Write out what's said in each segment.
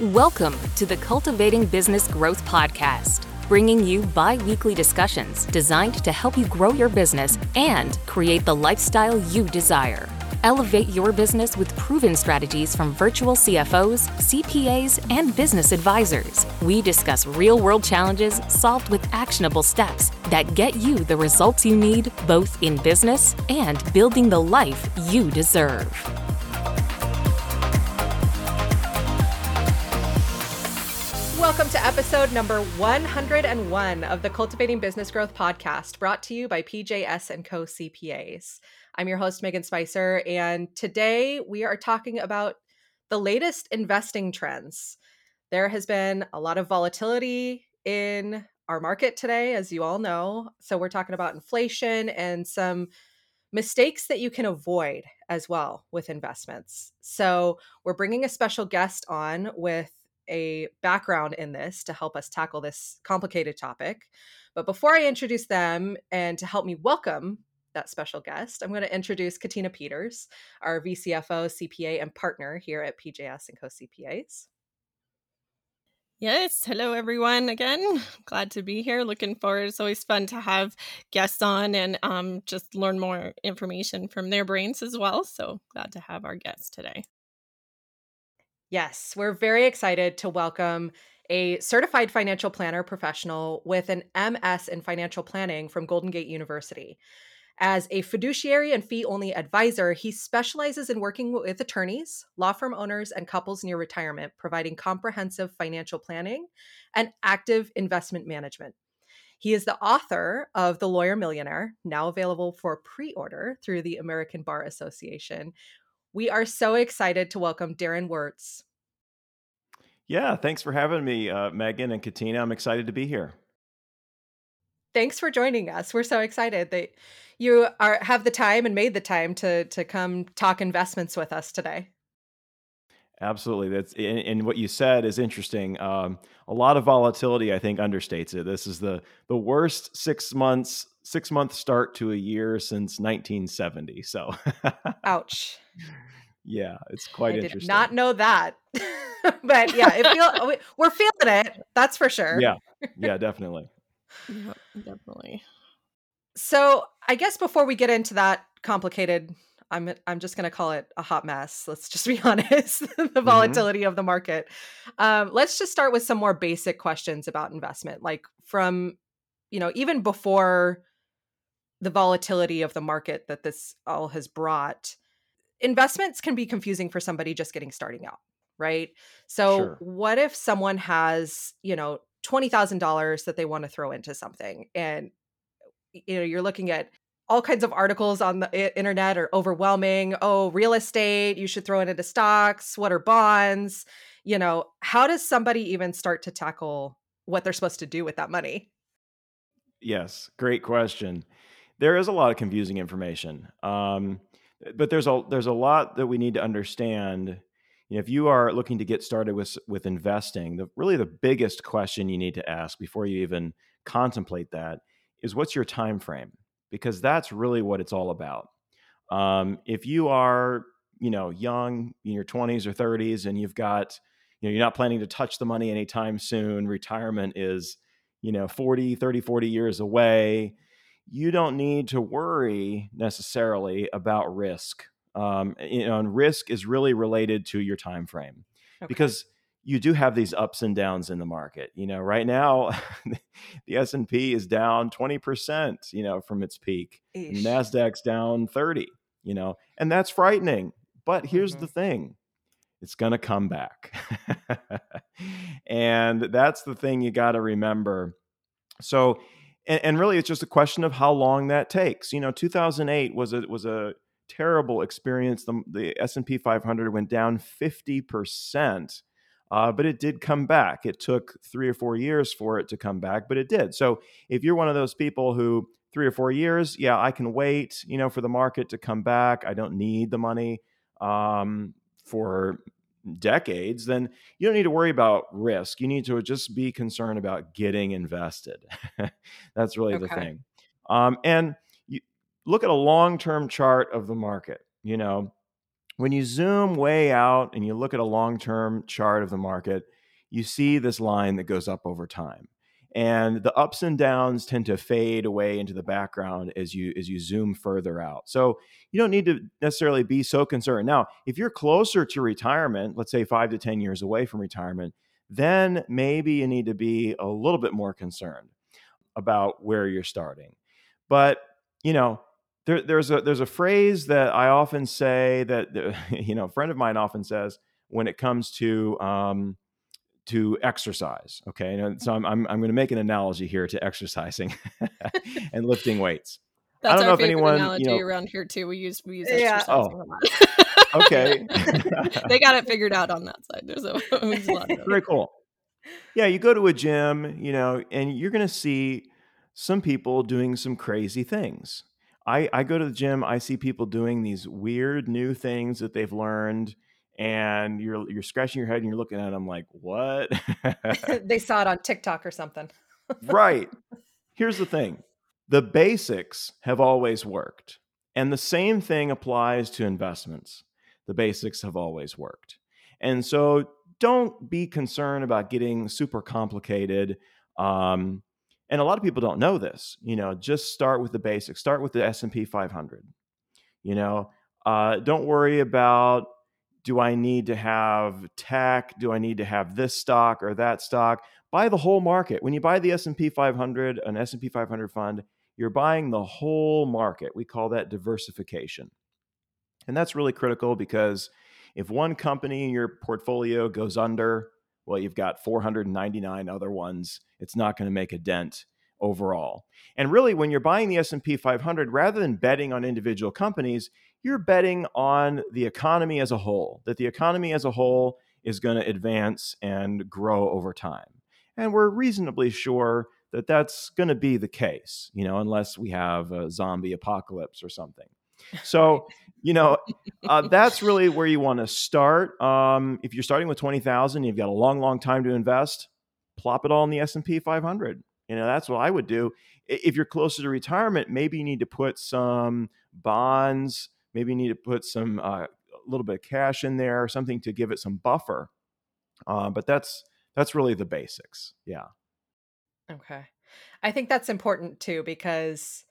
Welcome to the Cultivating Business Growth Podcast, bringing you bi weekly discussions designed to help you grow your business and create the lifestyle you desire. Elevate your business with proven strategies from virtual CFOs, CPAs, and business advisors. We discuss real world challenges solved with actionable steps that get you the results you need both in business and building the life you deserve. Welcome to episode number 101 of the Cultivating Business Growth podcast, brought to you by PJS and Co CPAs. I'm your host Megan Spicer, and today we are talking about the latest investing trends. There has been a lot of volatility in our market today, as you all know. So we're talking about inflation and some mistakes that you can avoid as well with investments. So, we're bringing a special guest on with a background in this to help us tackle this complicated topic. But before I introduce them and to help me welcome that special guest, I'm going to introduce Katina Peters, our VCFO, CPA, and partner here at PJS and Co CPAs. Yes. Hello, everyone. Again, glad to be here. Looking forward. It's always fun to have guests on and um, just learn more information from their brains as well. So glad to have our guests today. Yes, we're very excited to welcome a certified financial planner professional with an MS in financial planning from Golden Gate University. As a fiduciary and fee only advisor, he specializes in working with attorneys, law firm owners, and couples near retirement, providing comprehensive financial planning and active investment management. He is the author of The Lawyer Millionaire, now available for pre order through the American Bar Association, we are so excited to welcome Darren Wurtz. Yeah, thanks for having me, uh, Megan and Katina. I'm excited to be here. Thanks for joining us. We're so excited that you are have the time and made the time to to come talk investments with us today. Absolutely. That's and, and what you said is interesting. Um, a lot of volatility, I think, understates it. This is the the worst six months six month start to a year since 1970. So, ouch. Yeah, it's quite I interesting. Did not know that, but yeah, it feel we're feeling it. That's for sure. Yeah, yeah, definitely. Yep, definitely. So, I guess before we get into that complicated, I'm I'm just going to call it a hot mess. Let's just be honest. the mm-hmm. volatility mm-hmm. of the market. Um, let's just start with some more basic questions about investment, like from you know even before the volatility of the market that this all has brought investments can be confusing for somebody just getting starting out right? So sure. what if someone has you know $20000 that they want to throw into something and you know you're looking at all kinds of articles on the internet are overwhelming oh real estate you should throw it into stocks what are bonds? You know how does somebody even start to tackle what they're supposed to do with that money? Yes great question there is a lot of confusing information. Um, but there's a there's a lot that we need to understand. You know, if you are looking to get started with with investing, the really the biggest question you need to ask before you even contemplate that is what's your time frame? Because that's really what it's all about. Um, if you are, you know, young in your 20s or 30s and you've got, you know, you're not planning to touch the money anytime soon, retirement is, you know, 40, 30, 40 years away you don't need to worry necessarily about risk. Um, you know, and risk is really related to your time frame okay. because you do have these ups and downs in the market. You know, right now the S and P is down twenty percent. You know, from its peak. Nasdaq's down thirty. You know, and that's frightening. But here's mm-hmm. the thing: it's going to come back, and that's the thing you got to remember. So and, and really it's just a question of how long that takes. You know, 2008 was a was a terrible experience. The, the S&P 500 went down 50%, uh, but it did come back. It took three or four years for it to come back, but it did. So if you're one of those people who three or four years, yeah, I can wait, you know, for the market to come back. I don't need the money um, for decades, then you don't need to worry about risk. You need to just be concerned about getting invested. That's really okay. the thing. Um, and you look at a long term chart of the market. You know, when you zoom way out and you look at a long term chart of the market, you see this line that goes up over time. And the ups and downs tend to fade away into the background as you as you zoom further out. So you don't need to necessarily be so concerned. Now, if you're closer to retirement, let's say five to 10 years away from retirement, then maybe you need to be a little bit more concerned about where you're starting. But, you know, there, there's a there's a phrase that I often say that you know a friend of mine often says when it comes to um, to exercise. Okay, and uh, so I'm I'm, I'm going to make an analogy here to exercising and lifting weights. That's I don't know if anyone analogy you know, around here too. We use we use yeah. Oh. okay. they got it figured out on that side. There's a, there's a lot of very cool. Yeah, you go to a gym, you know, and you're going to see some people doing some crazy things. I, I go to the gym, I see people doing these weird new things that they've learned, and you're you're scratching your head and you're looking at them like, what? they saw it on TikTok or something. right. Here's the thing the basics have always worked. And the same thing applies to investments. The basics have always worked. And so don't be concerned about getting super complicated. Um, and a lot of people don't know this you know just start with the basics start with the s&p 500 you know uh, don't worry about do i need to have tech? Do i need to have this stock or that stock? Buy the whole market. When you buy the s&p 500 an s&p 500 fund you're buying the whole market. We call that diversification. And that's really critical because if one company in your portfolio goes under well you've got 499 other ones. It's not going to make a dent overall and really when you're buying the s&p 500 rather than betting on individual companies you're betting on the economy as a whole that the economy as a whole is going to advance and grow over time and we're reasonably sure that that's going to be the case you know unless we have a zombie apocalypse or something so you know, uh, that's really where you want to start. Um, if you're starting with twenty thousand, you've got a long, long time to invest. Plop it all in the S and P 500. You know, that's what I would do. If you're closer to retirement, maybe you need to put some bonds. Maybe you need to put some uh, a little bit of cash in there, or something to give it some buffer. Uh, but that's that's really the basics. Yeah. Okay, I think that's important too because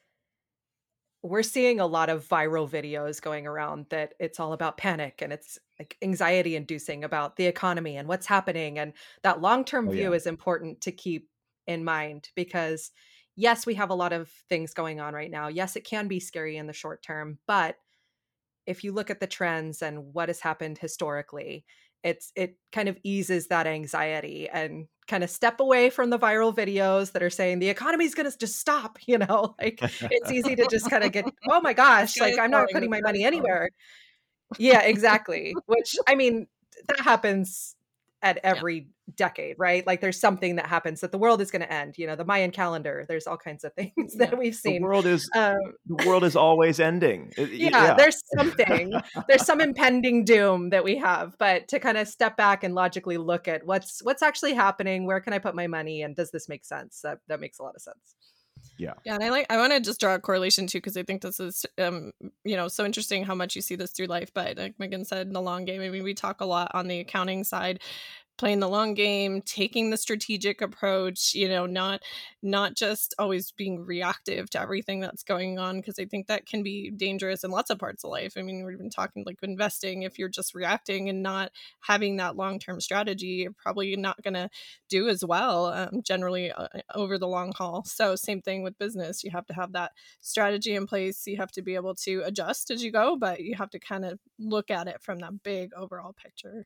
we're seeing a lot of viral videos going around that it's all about panic and it's like anxiety inducing about the economy and what's happening and that long-term oh, view yeah. is important to keep in mind because yes we have a lot of things going on right now. Yes it can be scary in the short term but if you look at the trends and what has happened historically it's it kind of eases that anxiety and kind of step away from the viral videos that are saying the economy's going to just stop you know? Like it's easy to just kind of get oh my gosh like i'm not putting my money anywhere. Yeah exactly which i mean that happens at every yeah. decade, right? Like there's something that happens that the world is going to end. You know, the Mayan calendar. There's all kinds of things yeah. that we've seen. The world is um, the world is always ending. Yeah, yeah. there's something. there's some impending doom that we have, but to kind of step back and logically look at what's what's actually happening, where can I put my money, and does this make sense? That that makes a lot of sense. Yeah. Yeah. And I like, I want to just draw a correlation too, because I think this is, um, you know, so interesting how much you see this through life. But like Megan said, in the long game, I mean, we talk a lot on the accounting side playing the long game taking the strategic approach you know not not just always being reactive to everything that's going on because i think that can be dangerous in lots of parts of life. I mean we've been talking like investing. If you're just reacting and not having that long-term strategy you're probably not going to do as well um, generally uh, over the long haul. So same thing with business. You have to have that strategy in place. You have to be able to adjust as you go but you have to kind of look at it from that big overall picture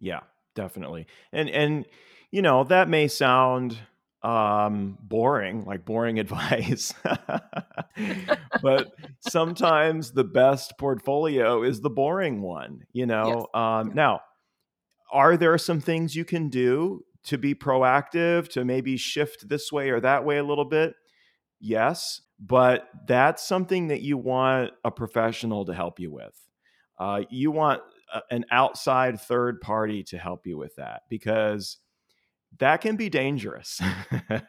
yeah, definitely. And and you know, that may sound um boring, like boring advice. but sometimes the best portfolio is the boring one, you know. Yes. Um yeah. now are there some things you can do to be proactive to maybe shift this way or that way a little bit? Yes, but that's something that you want a professional to help you with. Uh, you want an outside third party to help you with that because that can be dangerous.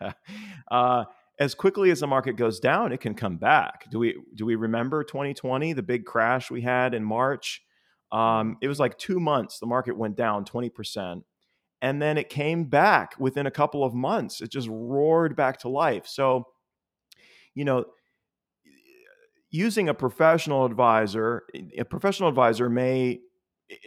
uh, as quickly as the market goes down, it can come back. Do we do we remember 2020, the big crash we had in March? Um, it was like two months. The market went down 20 percent, and then it came back within a couple of months. It just roared back to life. So, you know, using a professional advisor, a professional advisor may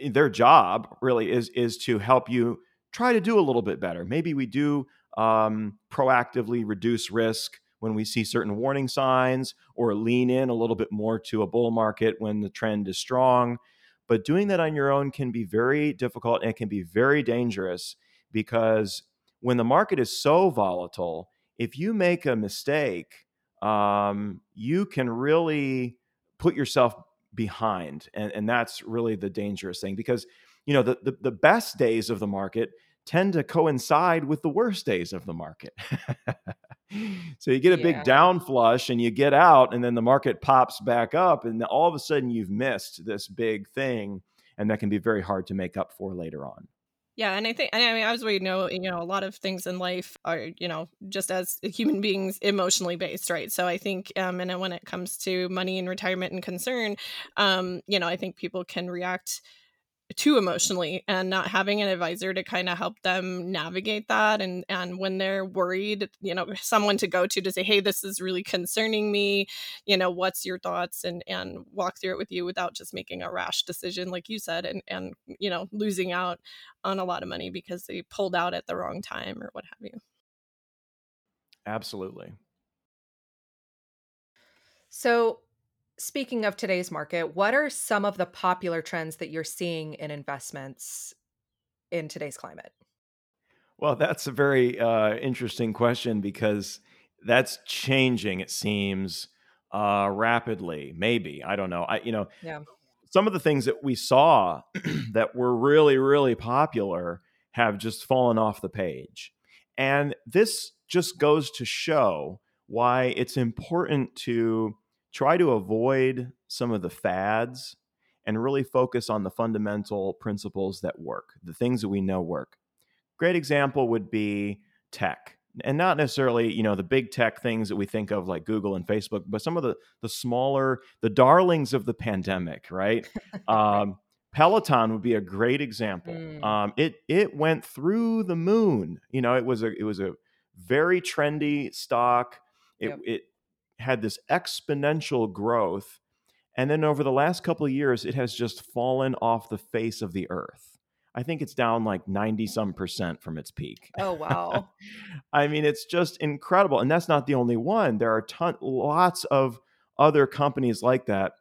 their job really is is to help you try to do a little bit better. Maybe we do um, proactively reduce risk when we see certain warning signs or lean in a little bit more to a bull market when the trend is strong. But doing that on your own can be very difficult and it can be very dangerous because when the market is so volatile, if you make a mistake, um, you can really put yourself behind. And, and that's really the dangerous thing because, you know, the, the, the best days of the market tend to coincide with the worst days of the market. so you get a big down flush and you get out, and then the market pops back up, and all of a sudden you've missed this big thing, and that can be very hard to make up for later on. Yeah, and I think, I mean, as we know, you know, a lot of things in life are, you know, just as human beings, emotionally based, right? So I think, um, and when it comes to money and retirement and concern, um, you know, I think people can react too emotionally and not having an advisor to kind of help them navigate that and and when they're worried you know someone to go to to say hey this is really concerning me. You know what's your thoughts? and and walk through it with you without just making a rash decision like you said and and you know losing out on a lot of money because they pulled out at the wrong time or what have you. Absolutely. So Speaking of today's market, what are some of the popular trends that you're seeing in investments in today's climate? Well, that's a very uh, interesting question because that's changing. It seems uh, rapidly. Maybe I don't know. I you know, yeah. Some of the things that we saw that were really really popular have just fallen off the page, and this just goes to show why it's important to try to avoid some of the fads and really focus on the fundamental principles that work, the things that we know work. Great example would be tech. And not necessarily, you know, the big tech things that we think of like Google and Facebook, but some of the the smaller, the darlings of the pandemic, right? um, Peloton would be a great example. Mm. Um, it it went through the moon. You know, it was a it was a very trendy stock. It yep. it had this exponential growth. And then over the last couple of years, it has just fallen off the face of the earth. I think it's down like 90 some percent from its peak. Oh, wow. I mean, it's just incredible. And that's not the only one. There are ton, lots of other companies like that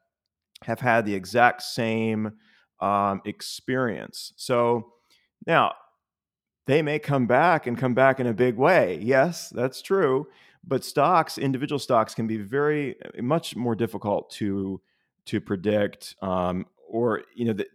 have had the exact same um, experience. So now they may come back and come back in a big way. Yes, that's true but stocks individual stocks can be very uh, much more difficult to to predict um, or you know the,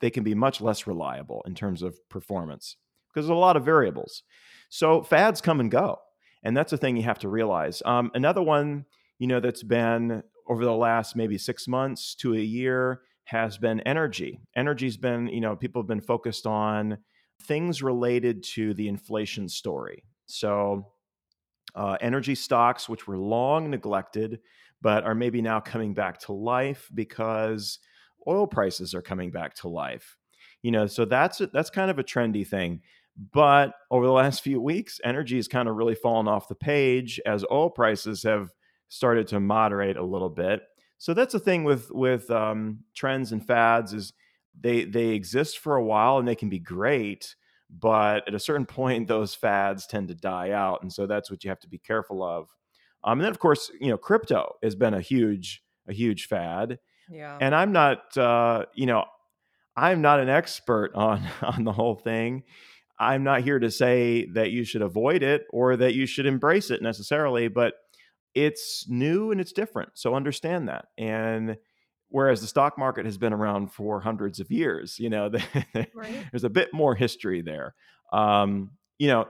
they can be much less reliable in terms of performance because there's a lot of variables. So fads come and go and that's a thing you have to realize. Um, another one you know that's been over the last maybe six months to a year has been energy. Energy's been you know people have been focused on things related to the inflation story. So uh, energy stocks, which were long neglected, but are maybe now coming back to life because oil prices are coming back to life. You know, so that's that's kind of a trendy thing. But over the last few weeks, energy has kind of really fallen off the page as oil prices have started to moderate a little bit. So that's the thing with with um, trends and fads is they they exist for a while and they can be great, but at a certain point those fads tend to die out and so that's what you have to be careful of. Um, and then of course you know crypto has been a huge a huge fad yeah. and i'm not uh, you know i'm not an expert on on the whole thing. I'm not here to say that you should avoid it or that you should embrace it necessarily but it's new and it's different so understand that. And whereas the stock market has been around for hundreds of years you know right. there's a bit more history there um, you know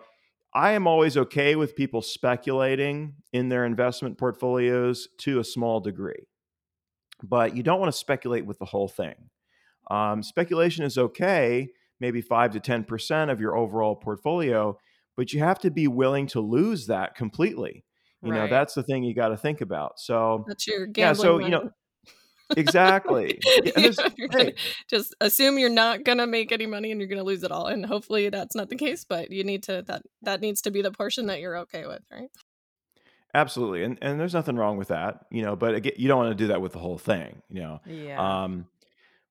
i am always okay with people speculating in their investment portfolios to a small degree but you don't want to speculate with the whole thing um, speculation is okay maybe 5 to 10% of your overall portfolio but you have to be willing to lose that completely You right. know, that's the thing you got to think about. So that's your gambling. Yeah, so you know, exactly. Yeah, hey. Just assume you're not gonna make any money and you're gonna lose it all, and hopefully that's not the case. But you need to that that needs to be the portion that you're okay with, right? Absolutely, and and there's nothing wrong with that, you know. But again, you don't want to do that with the whole thing, you know. Yeah. Um,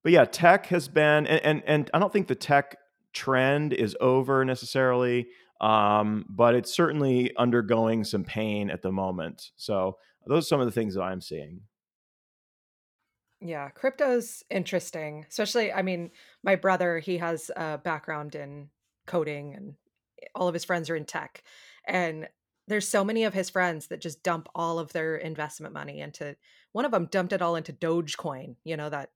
but yeah, tech has been, and and, and I don't think the tech trend is over necessarily, um, but it's certainly undergoing some pain at the moment. So those are some of the things that I'm seeing. Yeah, crypto's interesting, especially I mean, my brother, he has a background in coding and all of his friends are in tech. And there's so many of his friends that just dump all of their investment money into one of them dumped it all into Dogecoin, you know, that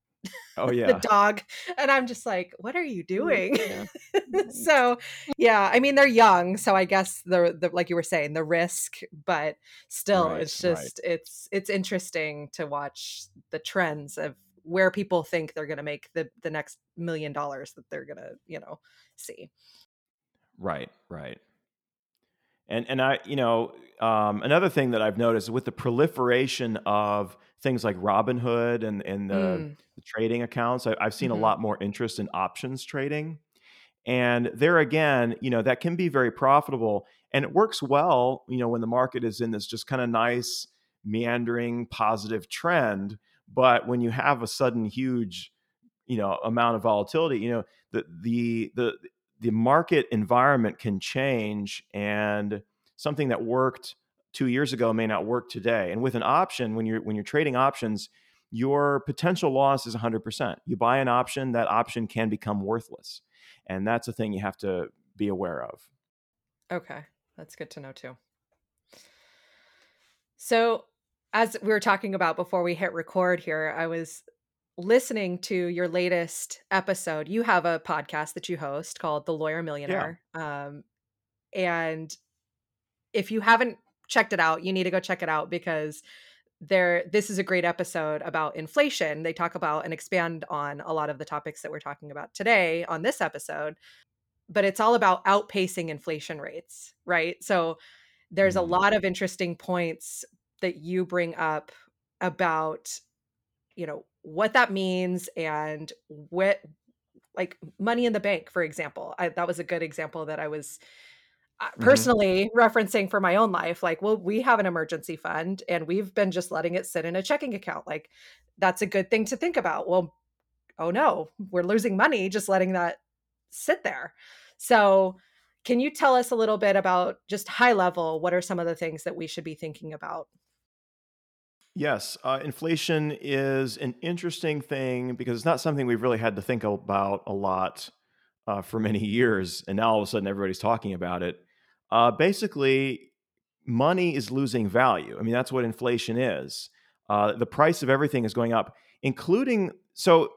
Oh yeah. the dog. And I'm just like, what are you mm, doing? Yeah. Mm-hmm. so yeah, I mean they're young, so I guess the, the like you were saying, the risk, but still right, it's just right. it's it's interesting to watch the trends of where people think they're gonna make the the next million dollars that they're gonna, you know, see. Right, right. And and I, you know, um, another thing that I've noticed with the proliferation of things like Robinhood and and the, mm. the trading accounts, I, have seen mm-hmm. a lot more interest in options trading. And there again, you know, that can be very profitable and it works well, you know, when the market is in this just kind of nice meandering positive trend. But when you have a sudden huge, you know, amount of volatility, you know, the the the the market environment can change and something that worked two years ago may not work today and with an option when you're when you're trading options your potential loss is 100% you buy an option that option can become worthless and that's a thing you have to be aware of. Okay that's good to know too. So as we were talking about before we hit record here i was listening to your latest episode, you have a podcast that you host called The Lawyer Millionaire. Yeah. Um, and if you haven't checked it out, you need to go check it out because there this is a great episode about inflation. They talk about and expand on a lot of the topics that we're talking about today on this episode, but it's all about outpacing inflation rates, right? So there's a mm-hmm. lot of interesting points that you bring up about you know what that means and what like money in the bank for example I, that was a good example that i was uh, mm-hmm. personally mm-hmm. referencing for my own life like well we have an emergency fund and we've been just letting it sit in a checking account like that's a good thing to think about well oh no we're losing money just letting that sit there so can you tell us a little bit about just high level what are some of the things that we should be thinking about Yes, uh, inflation is an interesting thing because it's not something we've really had to think about a lot uh, for many years, and now all of a sudden everybody's talking about it. Uh, basically, money is losing value. I mean, that's what inflation is. Uh, the price of everything is going up, including so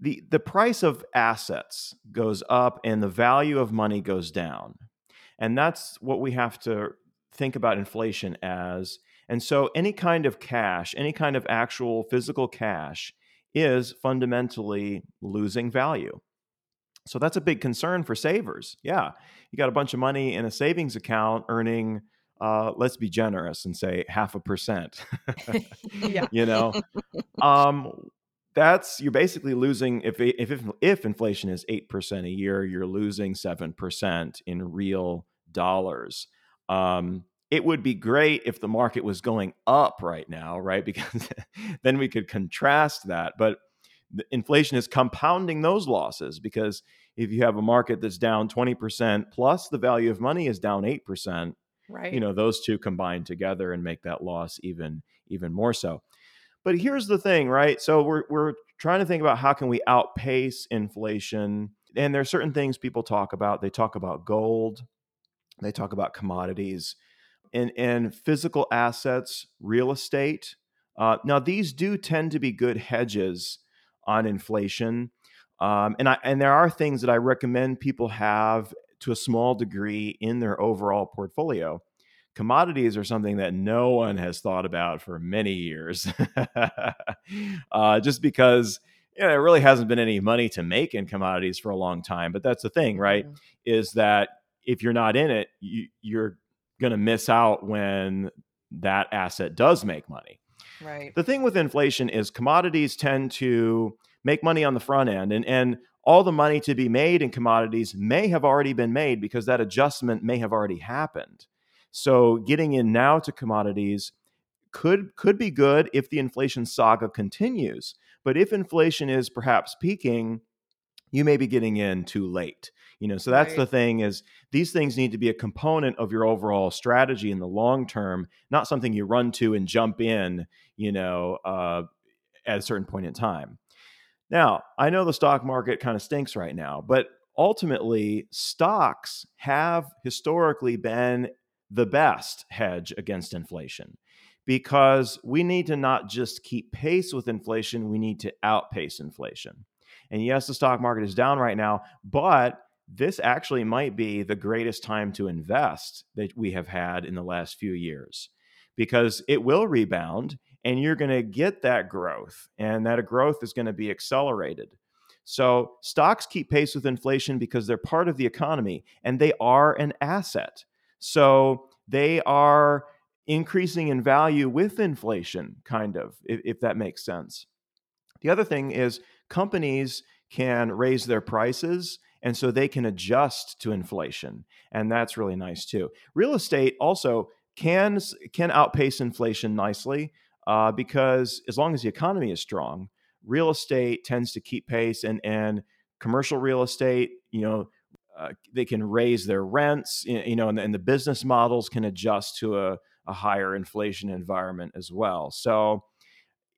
the the price of assets goes up and the value of money goes down, and that's what we have to think about inflation as and so any kind of cash, any kind of actual physical cash is fundamentally losing value. So that's a big concern for savers. Yeah. You got a bunch of money in a savings account earning uh, let's be generous and say half a percent. yeah. You know, um, that's you're basically losing if if if, if inflation is eight percent a year, you're losing seven percent in real dollars. Um, it would be great if the market was going up right now, right? Because then we could contrast that. But inflation is compounding those losses because if you have a market that's down 20% plus the value of money is down 8%, right. you know, those two combine together and make that loss even even more so. But here's the thing, right? So we're we're trying to think about how can we outpace inflation and there are certain things people talk about. They talk about gold, they talk about commodities and, and physical assets, real estate. Uh, now, these do tend to be good hedges on inflation. Um, and, I, and there are things that I recommend people have to a small degree in their overall portfolio. Commodities are something that no one has thought about for many years, uh, just because you know, there really hasn't been any money to make in commodities for a long time. But that's the thing, right? Mm-hmm. Is that if you're not in it, you, you're going to miss out when that asset does make money. Right. The thing with inflation is commodities tend to make money on the front end and and all the money to be made in commodities may have already been made because that adjustment may have already happened. So getting in now to commodities could could be good if the inflation saga continues. But if inflation is perhaps peaking, you may be getting in too late. You know, so that's right. the thing is these things need to be a component of your overall strategy in the long term, not something you run to and jump in, you know, uh, at a certain point in time. Now, I know the stock market kind of stinks right now, but ultimately, stocks have historically been the best hedge against inflation because we need to not just keep pace with inflation, we need to outpace inflation. And yes, the stock market is down right now, but this actually might be the greatest time to invest that we have had in the last few years because it will rebound and you're going to get that growth and that growth is going to be accelerated. So stocks keep pace with inflation because they're part of the economy and they are an asset. So they are increasing in value with inflation, kind of, if, if that makes sense. The other thing is companies can raise their prices and so they can adjust to inflation and that's really nice too real estate also can can outpace inflation nicely uh, because as long as the economy is strong, real estate tends to keep pace, and and commercial real estate, you know, uh, they can raise their rents, you know, and, and the business models can adjust to a, a higher inflation environment as well. So,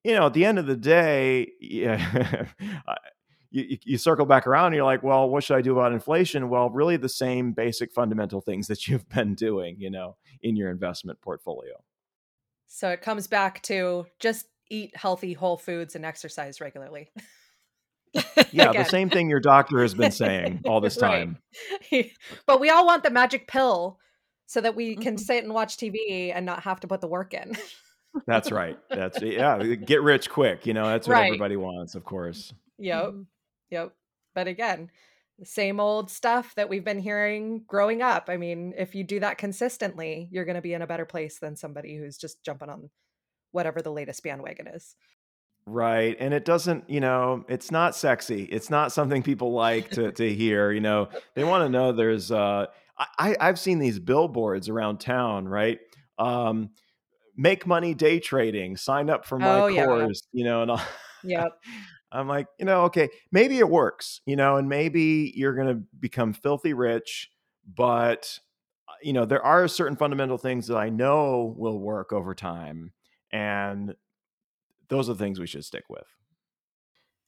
you know, at the end of the day, yeah. you, you, circle back around and you're like, well, what should I do about inflation? Well, really the same basic fundamental things that you've been doing, you know, in your investment portfolio. So it comes back to just eat healthy whole foods and exercise regularly. yeah, the same thing your doctor has been saying all this time. but we all want the magic pill so that we can mm-hmm. sit and watch TV and not have to put the work in. that's right. That's yeah, get rich quick, you know, that's what right. everybody wants, of course. Yep. Yep. But again, the same old stuff that we've been hearing growing up. I mean, if you do that consistently, you're going to be in a better place than somebody who's just jumping on whatever the latest bandwagon is. Right. And it doesn't, you know, it's not sexy. It's not something people like to, to hear. You know, they want to know there's, uh, I, I've seen these billboards around town, right? Um, make money day trading, sign up for my oh, course, yeah. you know, and all. Yep. I'm like, you know, okay, maybe it works, you know, and maybe you're going to become filthy rich, but uh, you know, there are certain fundamental things that I know will work over time and those are the things we should stick with.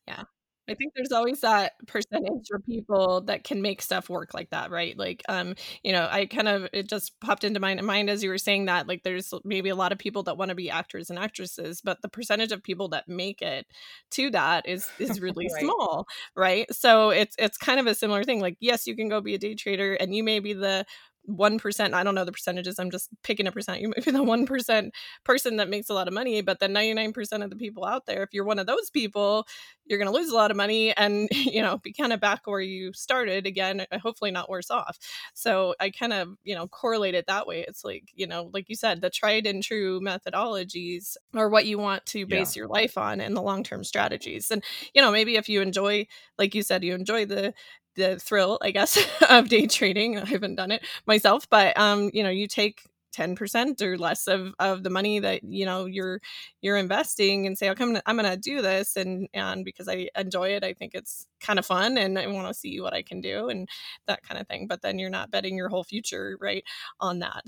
Yeah. I think there's always that percentage of people that can make stuff work like that, right? Like, um, you know, I kind of it just popped into my mind as you were saying that. Like, there's maybe a lot of people that want to be actors and actresses, but the percentage of people that make it to that is is really right. small, right? So it's it's kind of a similar thing. Like, yes, you can go be a day trader, and you may be the 1% i don't know the percentages i'm just picking a percent you might be the 1% person that makes a lot of money but the 99% of the people out there if you're one of those people you're going to lose a lot of money and you know be kind of back where you started again uh, hopefully not worse off so i kind of you know correlate it that way it's like you know like you said the tried and true methodologies are what you want to base yeah. your life on and the long-term strategies and you know maybe if you enjoy like you said you enjoy the the thrill, I guess, of day trading. I haven't done it myself, but um, you know, you take 10% or less of, of the money that you know you're you're investing and say okay, I'm gonna, I'm gonna do this and and because I enjoy it I think it's kind of fun and I want to see what I can do and that kind of thing but then you're not betting your whole future right on that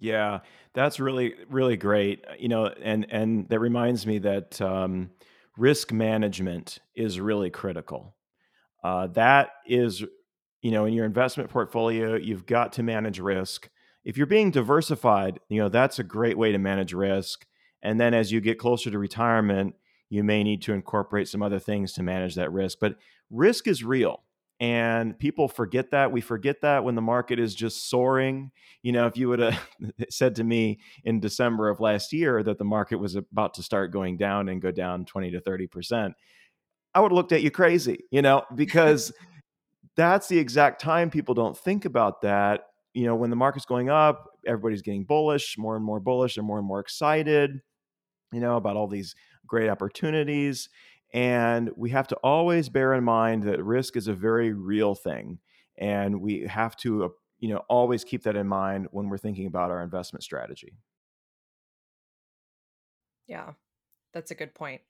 yeah that's really really great you know and and that reminds me that um, risk management is really critical uh, that is, you know, in your investment portfolio, you've got to manage risk. If you're being diversified, you know, that's a great way to manage risk. And then as you get closer to retirement, you may need to incorporate some other things to manage that risk. But risk is real. And people forget that. We forget that when the market is just soaring. You know, if you would have said to me in December of last year that the market was about to start going down and go down 20 to 30%, I would have looked at you crazy, you know, because that's the exact time people don't think about that. You know, when the market's going up, everybody's getting bullish, more and more bullish, and more and more excited, you know, about all these great opportunities. And we have to always bear in mind that risk is a very real thing. And we have to, uh, you know, always keep that in mind when we're thinking about our investment strategy. Yeah, that's a good point.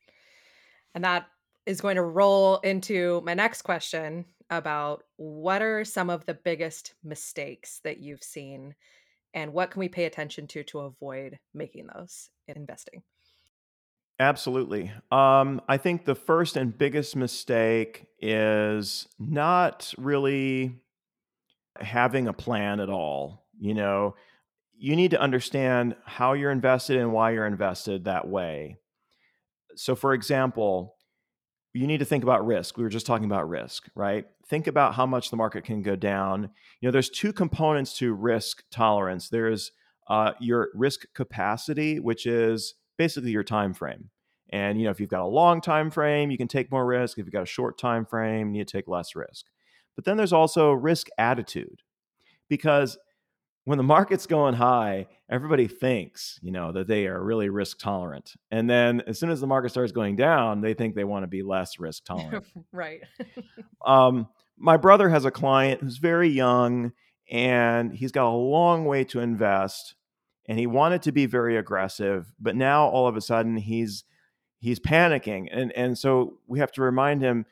And that is going to roll into my next question about what are some of the biggest mistakes that you've seen and what can we pay attention to to avoid making those in investing? Absolutely. Um, I think the first and biggest mistake is not really having a plan at all. You know, you need to understand how you're invested and why you're invested that way. So, for example, you need to think about risk. We were just talking about risk, right? Think about how much the market can go down. You know, there's two components to risk tolerance. There's uh, your risk capacity, which is basically your time frame. And you know, if you've got a long time frame, you can take more risk. If you've got a short time frame, you take less risk. But then there's also risk attitude, because when the market's going high, everybody thinks, you know, that they are really risk tolerant. And then as soon as the market starts going down, they think they want to be less risk tolerant. right. um, my brother has a client who's very young and he's got a long way to invest and he wanted to be very aggressive, but now all of a sudden he's he's panicking. And and so we have to remind him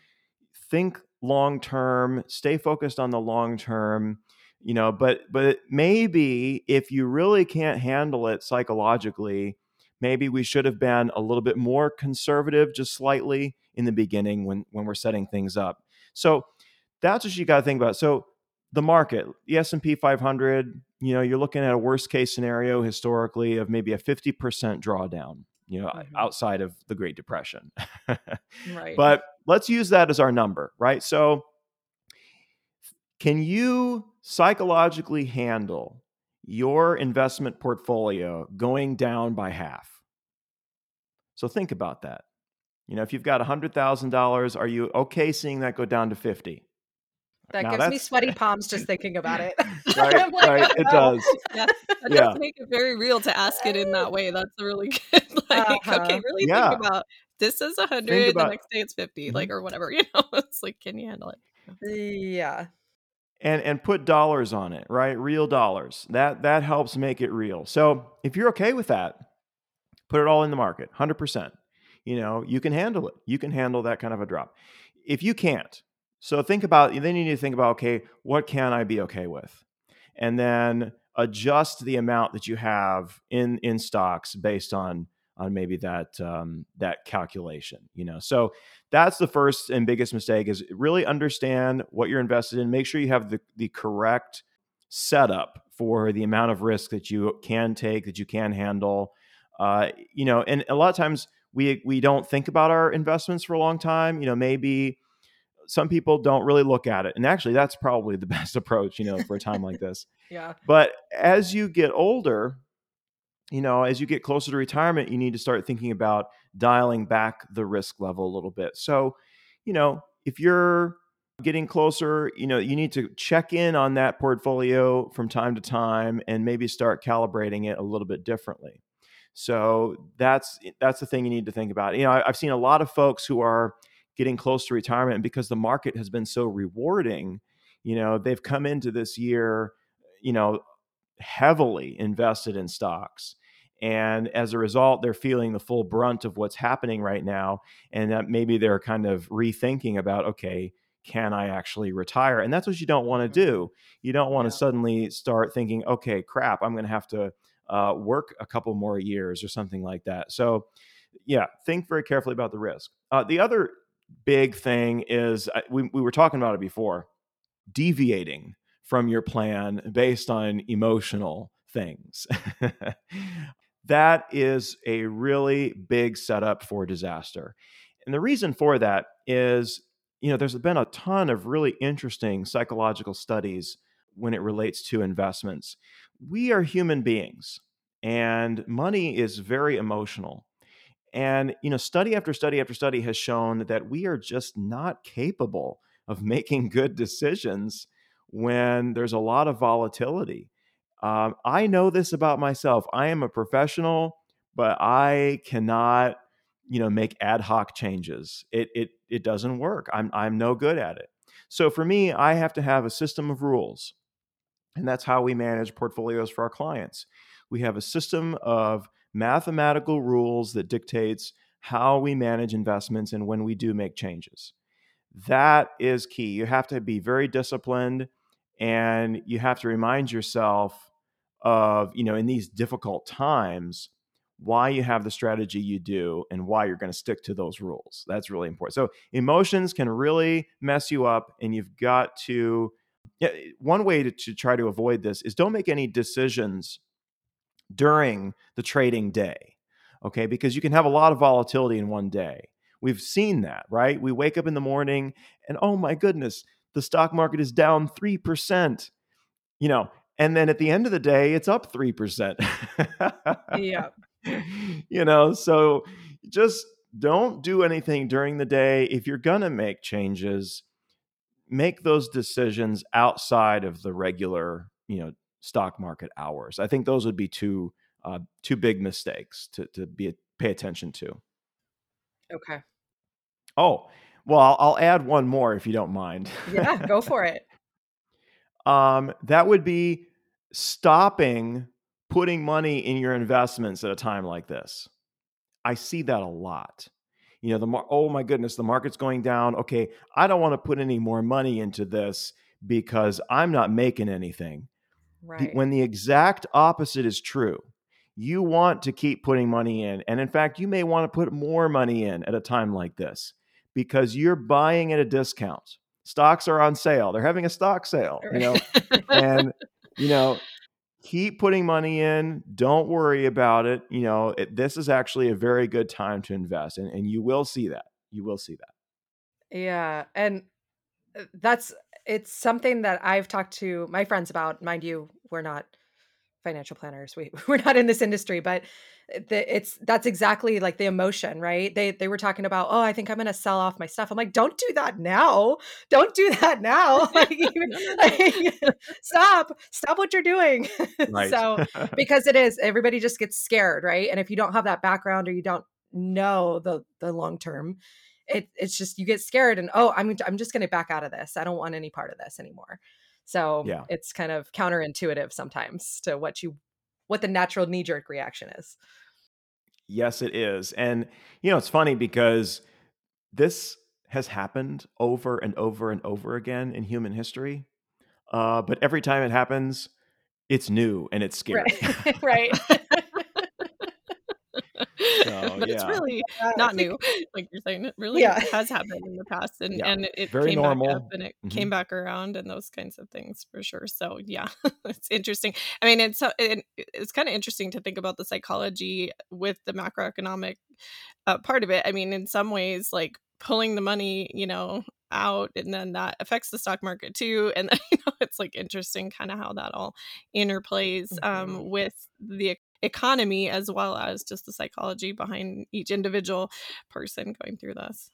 think long term, stay focused on the long term you know but but maybe if you really can't handle it psychologically maybe we should have been a little bit more conservative just slightly in the beginning when when we're setting things up. So that's what you got to think about. So the market the s&p 500 you know you're looking at a worst case scenario historically of maybe a 50% drawdown you know mm-hmm. outside of the great depression. Right. But let's use that as our number right? So can you psychologically handle your investment portfolio going down by half? So think about that. You know, if you've got $100,000, are you okay seeing that go down to 50? That now gives me sweaty palms just thinking about it. right, like, right. It does. Yeah, that yeah. does make it very real to ask it in that way. That's a really good. Like, uh-huh. okay, really yeah. think about this is a hundred. The next day it's 50 mm-hmm. like or whatever. You know, it's like, can you handle it? Yeah, and and put dollars on it, right? Real dollars. That that helps make it real. So if you're okay with that, put it all in the market, hundred percent. You know, you can handle it. You can handle that kind of a drop. If you can't, so think about then you need to think about okay, what can I be okay with, and then adjust the amount that you have in in stocks based on on maybe that um, that calculation you know so that's the first and biggest mistake is really understand what you're invested in. Make sure you have the, the correct setup for the amount of risk that you can take that you can handle. Uh, you know and a lot of times we we don't think about our investments for a long time. You know maybe some people don't really look at it. And actually that's probably the best approach you know for a time like this. Yeah. But as you get older you know, as you get closer to retirement, you need to start thinking about dialing back the risk level a little bit. So, you know, if you're getting closer, you know, you need to check in on that portfolio from time to time and maybe start calibrating it a little bit differently. So that's that's the thing you need to think about. You know, I've seen a lot of folks who are getting close to retirement and because the market has been so rewarding, you know, they've come into this year, you know, heavily invested in stocks and as a result they're feeling the full brunt of what's happening right now and that maybe they're kind of rethinking about okay can i actually retire? And that's what you don't want to mm-hmm. do. You don't want to yeah. suddenly start thinking okay crap i'm going to have to uh, work a couple more years or something like that. So yeah think very carefully about the risk. Uh, the other big thing is we, we were talking about it before deviating from your plan based on emotional things that is a really big setup for disaster. And the reason for that is, you know, there's been a ton of really interesting psychological studies when it relates to investments. We are human beings, and money is very emotional. And, you know, study after study after study has shown that we are just not capable of making good decisions when there's a lot of volatility. Um, I know this about myself. I am a professional, but I cannot, you know, make ad hoc changes. It it it doesn't work. I'm I'm no good at it. So for me, I have to have a system of rules. And that's how we manage portfolios for our clients. We have a system of mathematical rules that dictates how we manage investments and when we do make changes. That is key. You have to be very disciplined and you have to remind yourself of, you know, in these difficult times, why you have the strategy you do and why you're going to stick to those rules. That's really important. So, emotions can really mess you up, and you've got to. Yeah, one way to, to try to avoid this is don't make any decisions during the trading day. Okay, because you can have a lot of volatility in one day. We've seen that, right? We wake up in the morning and oh my goodness, the stock market is down 3%. You know, and then at the end of the day it's up 3%. yeah. You know, so just don't do anything during the day if you're going to make changes. Make those decisions outside of the regular, you know, stock market hours. I think those would be two uh, two big mistakes to to be pay attention to. Okay. Oh, well, I'll, I'll add one more if you don't mind. Yeah, go for it. um, that would be stopping putting money in your investments at a time like this. I see that a lot. You know, the mar- oh my goodness, the market's going down. Okay, I don't want to put any more money into this because I'm not making anything. Right. The, when the exact opposite is true, you want to keep putting money in. And in fact, you may want to put more money in at a time like this because you're buying at a discount. Stocks are on sale. They're having a stock sale, you know. and you know, keep putting money in. Don't worry about it. You know, it, this is actually a very good time to invest and, and you will see that. You will see that. Yeah, and uh, that's it's something that I've talked to my friends about. Mind you, we're not financial planners. We we're not in this industry, but the, it's that's exactly like the emotion, right? They they were talking about, oh, I think I'm going to sell off my stuff. I'm like, don't do that now. Don't do that now. like, even, like, stop, stop what you're doing. Right. so because it is, everybody just gets scared, right? And if you don't have that background or you don't know the the long term, it, it's just you get scared and oh, I'm I'm just going to back out of this. I don't want any part of this anymore. So yeah. it's kind of counterintuitive sometimes to what you what the natural knee jerk reaction is. Yes, it is. And you know, it's funny because this has happened over and over and over again in human history. Uh, but every time it happens, it's new and it's scary. Right. right. So, but yeah. it's really not new, like you're saying. It really yeah. has happened in the past, and yeah. and it Very came normal. back up and it mm-hmm. came back around, and those kinds of things for sure. So yeah, it's interesting. I mean, it's uh, it, it's kind of interesting to think about the psychology with the macroeconomic uh, part of it. I mean, in some ways, like pulling the money, you know, out and then that affects the stock market too and then you know it's like interesting kind of how that all interplays um, mm-hmm. with the economy as well as just the psychology behind each individual person going through this.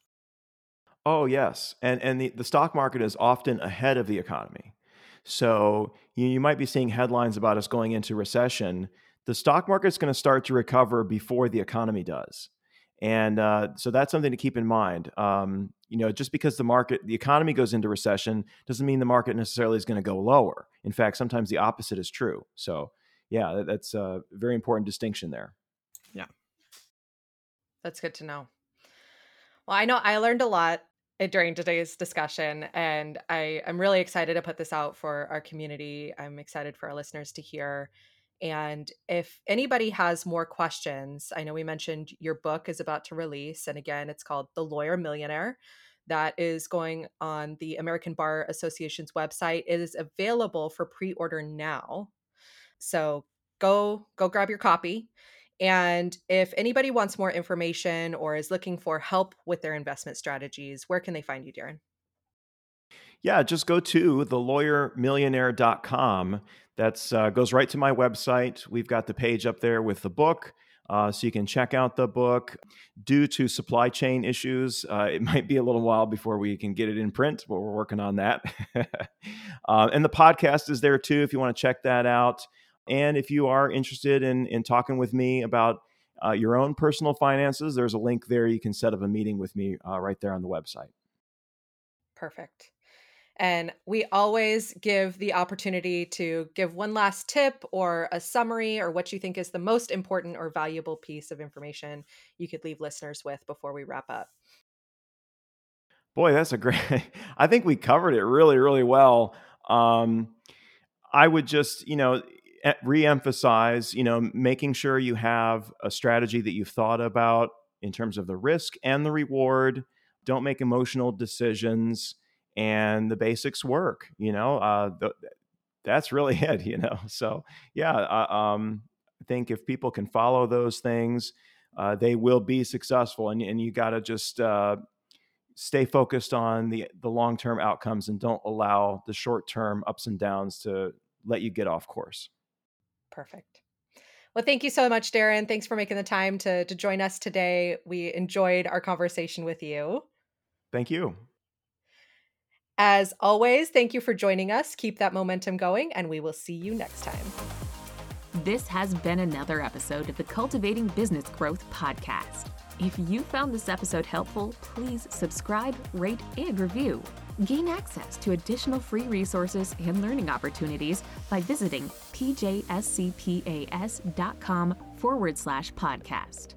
Oh yes, and and the, the stock market is often ahead of the economy. So you, you might be seeing headlines about us going into recession. The stock market's going to start to recover before the economy does, and uh, so that's something to keep in mind. Um, you know, just because the market, the economy goes into recession, doesn't mean the market necessarily is going to go lower. In fact, sometimes the opposite is true. So yeah, that's a very important distinction there. Yeah. That's good to know. Well, I know I learned a lot eh, during today's discussion, and I, I'm really excited to put this out for our community. I'm excited for our listeners to hear. And if anybody has more questions, I know we mentioned your book is about to release. And again, it's called The Lawyer Millionaire. That is going on the American Bar Association's website. It is available for pre order now. So go go grab your copy. And if anybody wants more information or is looking for help with their investment strategies, where can they find you, Darren? Yeah, just go to thelawyermillionaire.com. That uh, goes right to my website. We've got the page up there with the book. Uh, so you can check out the book. Due to supply chain issues, uh, it might be a little while before we can get it in print, but we're working on that. uh, and the podcast is there too if you want to check that out. And if you are interested in, in talking with me about uh, your own personal finances, there's a link there. You can set up a meeting with me uh, right there on the website. Perfect. And we always give the opportunity to give one last tip or a summary or what you think is the most important or valuable piece of information you could leave listeners with before we wrap up. Boy, that's a great. I think we covered it really, really well. Um, I would just, you know, re-emphasize, you know, making sure you have a strategy that you've thought about in terms of the risk and the reward. Don't make emotional decisions and the basics work. You know, uh, that's really it. You know, so yeah, uh, um, I think if people can follow those things, uh, they will be successful. And and you got to just uh, stay focused on the the long term outcomes and don't allow the short term ups and downs to let you get off course. Perfect. Well, thank you so much, Darren. Thanks for making the time to to join us today. We enjoyed our conversation with you. Thank you. As always, thank you for joining us. Keep that momentum going, and we will see you next time. This has been another episode of the Cultivating Business Growth podcast. If you found this episode helpful, please subscribe, rate, and review. Gain access to additional free resources and learning opportunities by visiting pjscpas.com forward slash podcast.